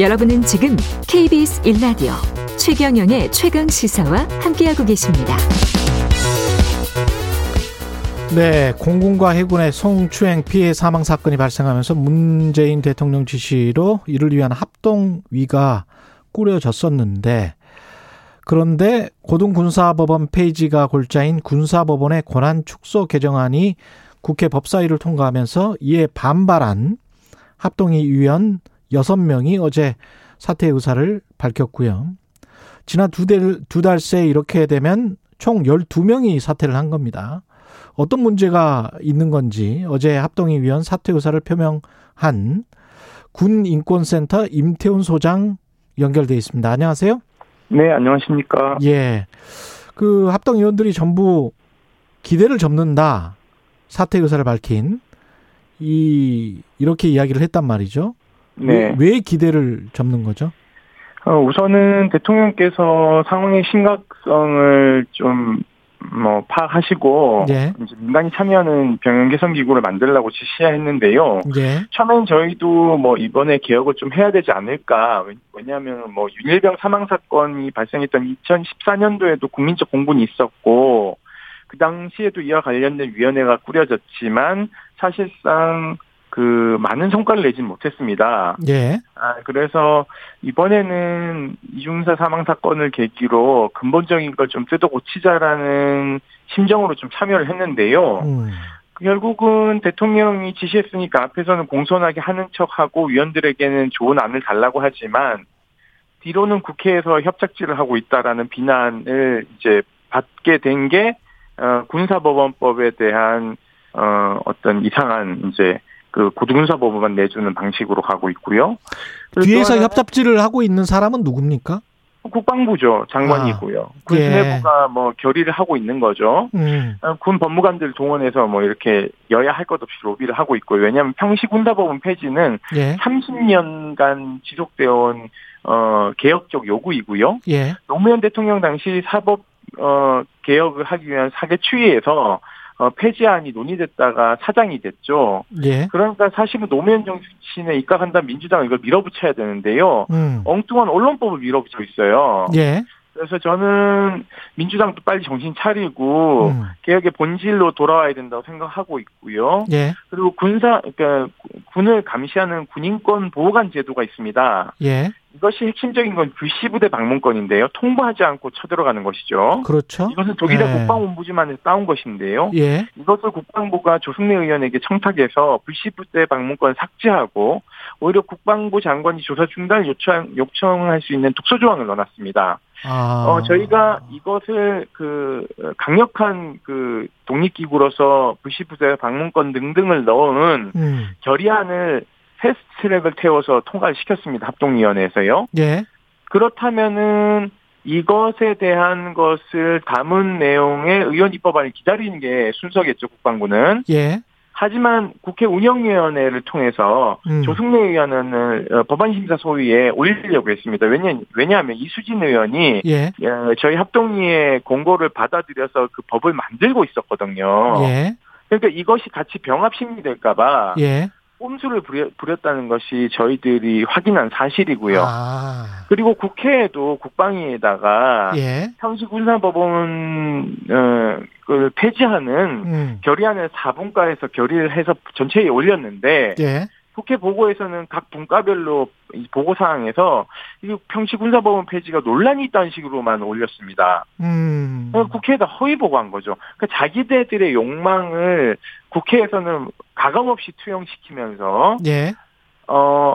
여러분은 지금 KBS 1라디오 최경영의 최강 시사와 함께하고 계십니다. 네, 공군과 해군의 성추행 피해 사망 사건이 발생하면서 문재인 대통령 지시로 이를 위한 합동위가 꾸려졌었는데 그런데 고등군사법원 페이지가 골자인 군사법원의 권한 축소 개정안이 국회 법사위를 통과하면서 이에 반발한 합동위 위원 6명이 어제 사퇴 의사를 밝혔고요. 지난 두, 달, 두 달 새 이렇게 되면 총 12명이 사퇴를 한 겁니다. 어떤 문제가 있는 건지 어제 합동위 위원 사퇴 의사를 표명한 군인권센터 임태훈 소장 연결돼 있습니다. 안녕하세요. 네, 안녕하십니까. 예. 그 합동위원들이 전부 기대를 접는다. 사퇴 의사를 밝힌 이 이렇게 이야기를 했단 말이죠. 네. 왜, 왜 기대를 접는 거죠? 어, 우선은 대통령께서 상황의 심각성을 좀, 뭐, 파악하시고, 예. 이제 민간이 참여하는 병영 개선 기구를 만들라고 지시했는데요. 예. 처음엔 저희도 뭐 이번에 개혁을 좀 해야 되지 않을까. 왜냐하면 뭐 윤일병 사망 사건이 발생했던 2014년도에도 국민적 공분이 있었고, 그 당시에도 이와 관련된 위원회가 꾸려졌지만 사실상 그 많은 성과를 내지는 못했습니다. 예. 아, 그래서 이번에는 이중사 사망 사건을 계기로 근본적인 걸 좀 뜯어 고치자라는 심정으로 좀 참여를 했는데요. 음. 결국은 대통령이 지시했으니까 앞에서는 공손하게 하는 척하고 위원들에게는 좋은 안을 달라고 하지만 뒤로는 국회에서 협작질을 하고 있다라는 비난을 이제 받게 된게 어, 군사법원법에 대한 어, 어떤 이상한 이제 그 고등군사법원만 내주는 방식으로 가고 있고요. 뒤에서 협잡질을 하고 있는 사람은 누굽니까? 국방부죠 장관이고요. 아, 군 예. 내부가 뭐 결의를 하고 있는 거죠. 음. 어, 군 법무관들 동원해서 뭐 이렇게 여야 할 것 없이 로비를 하고 있고요. 왜냐하면 평시 군사법원 폐지는 예. 30년간 지속되어 온 어, 개혁적 요구이고요. 예. 노무현 대통령 당시 사법 어, 개혁을 하기 위한 사개 추이에서 어, 폐지안이 논의됐다가 사장이 됐죠. 예. 그러니까 사실은 노무현 정신에 입각한다 민주당은 이걸 밀어붙여야 되는데요. 음. 엉뚱한 언론법을 밀어붙이고 있어요. 예. 그래서 저는 민주당도 빨리 정신 차리고 음. 개혁의 본질로 돌아와야 된다고 생각하고 있고요. 예. 그리고 군사 그러니까 군을 감시하는 군인권 보호관 제도가 있습니다. 예. 이것이 핵심적인 건 불시부대 방문권인데요. 통보하지 않고 쳐들어가는 것이죠. 그렇죠. 이것은 독일의 예. 국방본부지만에서 따온 것인데요. 예. 이것을 국방부가 조승래 의원에게 청탁해서 불시부대 방문권 삭제하고 오히려 국방부 장관이 조사 중단을 요청, 요청할 수 있는 독소 조항을 넣어놨습니다. 아. 어, 저희가 이것을 그 강력한 그 독립기구로서 불시부대 방문권 등등을 넣은 음. 결의안을 패스트트랙을 태워서 통과를 시켰습니다. 합동위원회에서요. 예. 그렇다면은 이것에 대한 것을 담은 내용의 의원 입법안을 기다리는 게 순서겠죠, 국방부는. 예. 하지만 국회 운영위원회를 통해서 음. 조승래 의원을 어, 법안심사 소위에 올리려고 했습니다. 왜냐, 왜냐하면 이수진 의원이 예. 어, 저희 합동위의 공고를 받아들여서 그 법을 만들고 있었거든요. 예. 그러니까 이것이 같이 병합 심리될까봐 예. 꼼수를 부려, 부렸 다는 것이 저희들이 확인한 사실이고요. 아. 그리고 국회에도 국방위에다가 예. 평시 군사법원 어, 그 폐지하는 음. 결의안을 4분과에서 결의를 해서 전체에 올렸는데 예. 국회 보고에서는 각 분과별로 이 보고 사항에서 이 평시 군사법원 폐지가 논란이 있다는 식으로만 올렸습니다. 음. 그러니까 국회에다 허위 보고한 거죠. 그러니까 자기들의 욕망을 국회에서는 가감 없이 투영시키면서 예. 어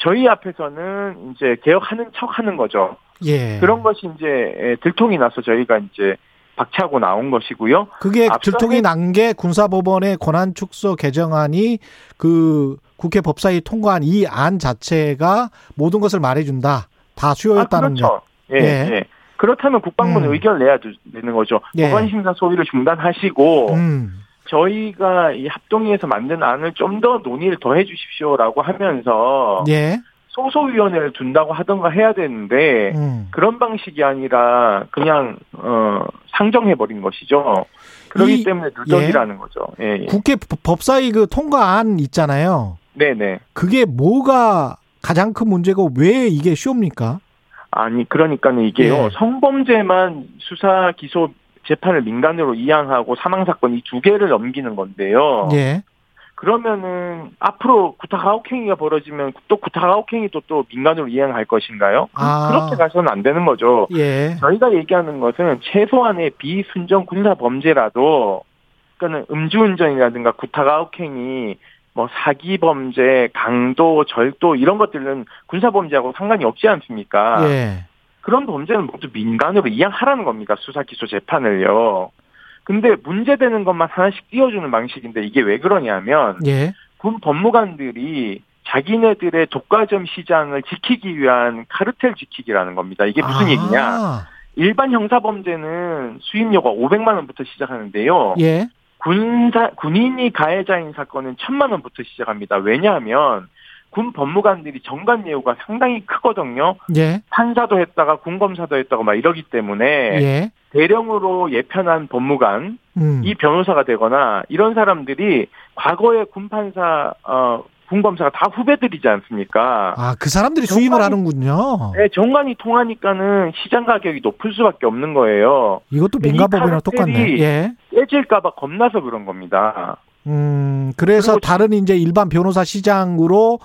저희 앞에서는 이제 개혁하는 척하는 거죠. 예. 그런 것이 이제 들통이 나서 저희가 이제 박차고 나온 것이고요. 그게 들통이 해- 난게 군사법원의 권한 축소 개정안이 그 국회 법사위 통과한 이 안 자체가 모든 것을 말해준다. 다 아, 수요였다는 그렇죠. 예, 예. 예. 그렇다면 국방부는 음. 의견을 내야 되- 되는 거죠. 예. 법안심사 소위를 중단하시고 거. 음. 저희가 이 합동위에서 만든 안을 좀 더 논의를 더 해주십시오라고 하면서 예. 소소위원회를 둔다고 하던가 해야 되는데 음. 그런 방식이 아니라 그냥 어 상정해 버린 것이죠. 그렇기 이- 때문에 누적이라는 거죠. 예, 예. 국회 법- 법사위 그 통과안 있잖아요. 네네. 그게 뭐가 가장 큰 문제가 왜 이게 쇼입니까? 아니 그러니까는 이게요 예. 성범죄만 수사 기소 재판을 민간으로 이양하고 사망 사건 이 두 개를 넘기는 건데요. 예. 그러면은 앞으로 구타가혹행위가 벌어지면 또 구타가혹행위도 또 민간으로 이양할 것인가요? 그- 아. 그렇게 가서는 안 되는 거죠. 예. 저희가 얘기하는 것은 최소한의 비순정 군사 범죄라도 그러니까 음주운전이라든가 구타가혹행위 뭐 사기 범죄, 강도, 절도 이런 것들은 군사 범죄하고 상관이 없지 않습니까? 예. 그런 범죄는 모두 민간으로 이양하라는 겁니다. 수사 기소 재판을요. 근데 문제되는 것만 하나씩 띄워주는 방식인데 이게 왜 그러냐면 예. 군 법무관들이 자기네들의 독과점 시장을 지키기 위한 카르텔 지키기라는 겁니다. 이게 무슨 아. 얘기냐? 일반 형사 범죄는 수임료가 500만 원부터 시작하는데요. 예. 군사 군인이 가해자인 사건은 1000만 원부터 시작합니다. 왜냐하면 군 법무관들이 정관 예우가 상당히 크거든요. 예. 판사도 했다가 군검사도 했다가 막 이러기 때문에 예. 대령으로 예편한 법무관, 음. 이 변호사가 되거나 이런 사람들이 과거에 군판사, 어, 군검사가 다 후배들이지 않습니까? 아, 그 사람들이 수임을 정관이- 하는군요. 네, 정관이 통하니까는 시장 가격이 높을 수밖에 없는 거예요. 이것도 이 민간법이랑 똑같네. 예. 깨질까봐 겁나서 그런 겁니다. 음, 그래서 다른 이제 일반 변호사 시장으로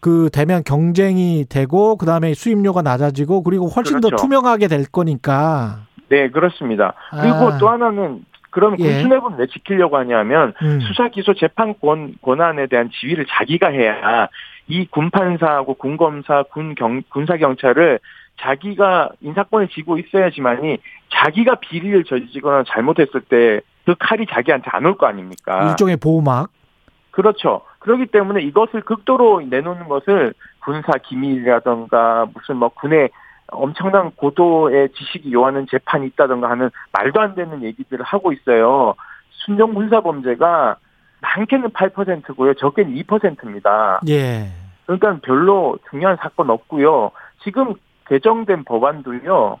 그 되면 경쟁이 되고 그다음에 수임료가 낮아지고 그리고 훨씬 더 그렇죠. 투명하게 될 거니까. 네, 그렇습니다. 그리고 아. 또 하나는 그러면 예. 군수뇌부는 왜 지키려고 하냐면 음. 수사 기소 재판 권 권한에 대한 지휘를 자기가 해야 이 군판사하고 군검사, 군경 군사 경찰을 자기가 인사권을 쥐고 있어야지만이 자기가 비리를 저지거나 잘못했을 때 그 칼이 자기한테 안 올 거 아닙니까? 일종의 보호막. 그렇죠. 그렇기 때문에 이것을 극도로 내놓는 것을 군사 기밀이라던가 무슨 뭐 군의 엄청난 고도의 지식이 요하는 재판이 있다던가 하는 말도 안 되는 얘기들을 하고 있어요. 순정 군사 범죄가 많게는 8%고요. 적게는 2%입니다. 예. 그러니까 별로 중요한 사건 없고요. 지금 개정된 법안도요.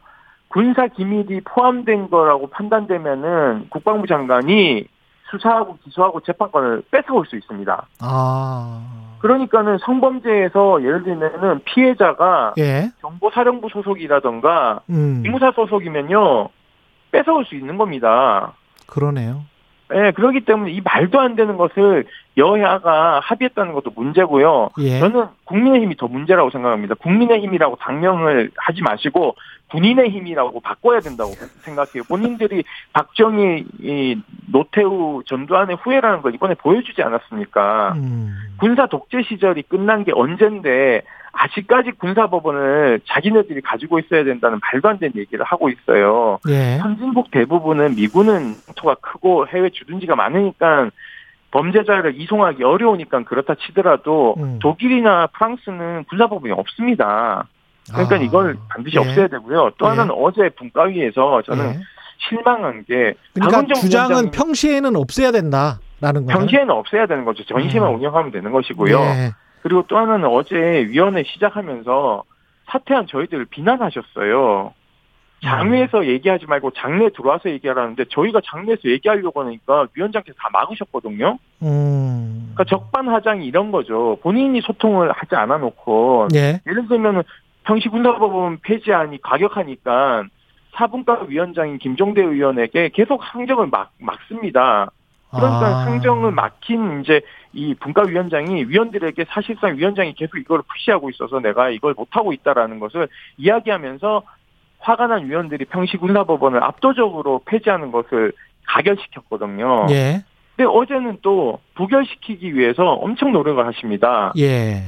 군사 기밀이 포함된 거라고 판단되면은 국방부 장관이 수사하고 기소하고 재판권을 뺏어올 수 있습니다. 아. 그러니까는 성범죄에서 예를 들면은 피해자가 예. 정보사령부 소속이라던가 음. 기무사 소속이면요 뺏어올 수 있는 겁니다. 그러네요. 예, 그렇기 때문에 이 말도 안 되는 것을 여야가 합의했다는 것도 문제고요. 예. 저는 국민의힘이 더 문제라고 생각합니다. 국민의힘이라고 당명을 하지 마시고 군인의 힘이라고 바꿔야 된다고 생각해요. 본인들이 박정희, 이 노태우, 전두환의 후예라는 걸 이번에 보여주지 않았습니까? 음. 군사 독재 시절이 끝난 게 언젠데 아직까지 군사법원을 자기네들이 가지고 있어야 된다는 말도 안 되는 얘기를 하고 있어요. 예. 선진국 대부분은 미군은 토가 크고 해외 주둔지가 많으니까 범죄자를 이송하기 어려우니까 그렇다 치더라도 음. 독일이나 프랑스는 군사법원이 없습니다. 그러니까 아. 이걸 반드시 예. 없애야 되고요. 또 예. 하나는 어제 분과위에서 저는 예. 실망한 게 그러니까 주장은 평시에는 없애야 된다라는 거죠. 평시에는 없애야 되는 거죠. 전시만 음. 운영하면 되는 것이고요. 예. 그리고 또 하나는 어제 위원회 시작하면서 사퇴한 저희들을 비난하셨어요. 장외에서 얘기하지 말고 장내 들어와서 얘기하라는데 저희가 장내에서 얘기하려고 하니까 위원장께서 다 막으셨거든요. 음. 그러니까 적반하장이 이런 거죠. 본인이 소통을 하지 않아 놓고 예. 예를 들면 평시군사법원 폐지안이 과격하니까 사분과 위원장인 김종대 의원에게 계속 항정을 막 막습니다. 그러니까 아. 상정을 막힌 이제 이 분과위원장이 위원들에게 사실상 위원장이 계속 이걸 푸시하고 있어서 내가 이걸 못하고 있다라는 것을 이야기하면서 화가 난 위원들이 평시군사법원을 압도적으로 폐지하는 것을 가결시켰거든요. 예. 근데 어제는 또 부결시키기 위해서 엄청 노력을 하십니다. 예.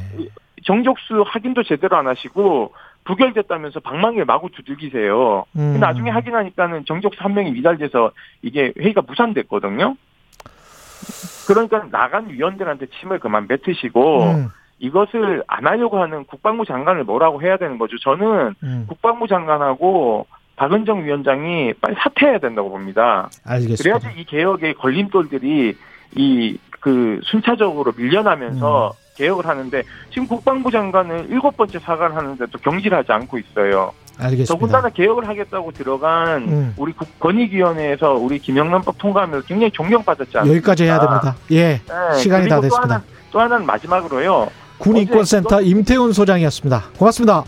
정족수 확인도 제대로 안 하시고 부결됐다면서 방망이를 마구 두들기세요. 음. 근데 나중에 확인하니까는 정족수 한 명이 미달돼서 이게 회의가 무산됐거든요. 그러니까 나간 위원들한테 침을 그만 뱉으시고 음. 이것을 안 하려고 하는 국방부 장관을 뭐라고 해야 되는 거죠. 저는 음. 국방부 장관하고 박은정 위원장이 빨리 사퇴해야 된다고 봅니다. 알겠습니다. 그래야지 이 개혁의 걸림돌들이 이 그 순차적으로 밀려나면서 음. 개혁을 하는데 지금 국방부 장관은 일곱 번째 사과를 하는데도 경질하지 않고 있어요. 알겠습니다. 더군다나 개혁을 하겠다고 들어간 음. 우리 국- 권익위원회에서 우리 김영란법 통과하면서 굉장히 존경받았지 않습니까? 여기까지 해야 됩니다. 예. 네, 시간이 다 그리고 또 됐습니다. 하나, 또 하나는 마지막으로요. 군인권센터 임태훈 소장이었습니다. 고맙습니다.